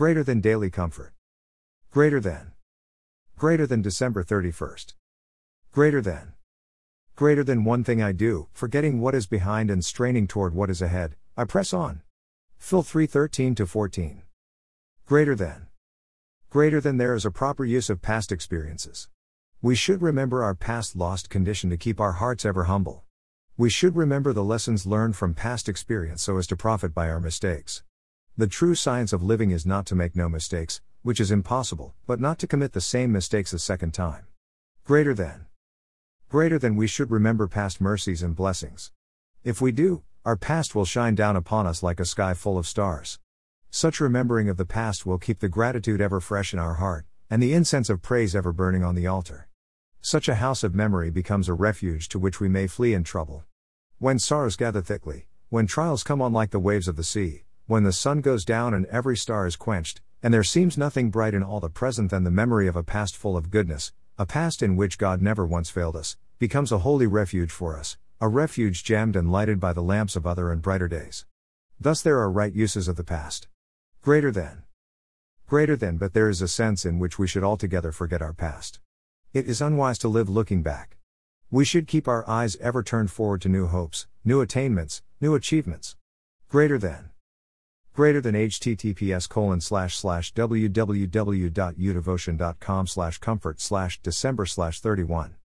Greater than daily comfort. Greater than. Greater than December 31st. Greater than. Greater than one thing I do, forgetting what is behind and straining toward what is ahead, I press on. Phil 313 to 14. Greater than. Greater than there is a proper use of past experiences. We should remember our past lost condition to keep our hearts ever humble. We should remember the lessons learned from past experience so as to profit by our mistakes. The true science of living is not to make no mistakes, which is impossible, but not to commit the same mistakes a second time. Greater than. Greater than we should remember past mercies and blessings. If we do, our past will shine down upon us like a sky full of stars. Such remembering of the past will keep the gratitude ever fresh in our heart, and the incense of praise ever burning on the altar. Such a house of memory becomes a refuge to which we may flee in trouble. When sorrows gather thickly, when trials come on like the waves of the sea, when the sun goes down and every star is quenched, and there seems nothing bright in all the present than the memory of a past full of goodness, a past in which God never once failed us, becomes a holy refuge for us, a refuge gemmed and lighted by the lamps of other and brighter days. Thus there are right uses of the past. Greater than. Greater than, but there is a sense in which we should altogether forget our past. It is unwise to live looking back. We should keep our eyes ever turned forward to new hopes, new attainments, new achievements. Greater than. Greater than https colon slash slash www.udevotion.com slash comfort slash December slash 31.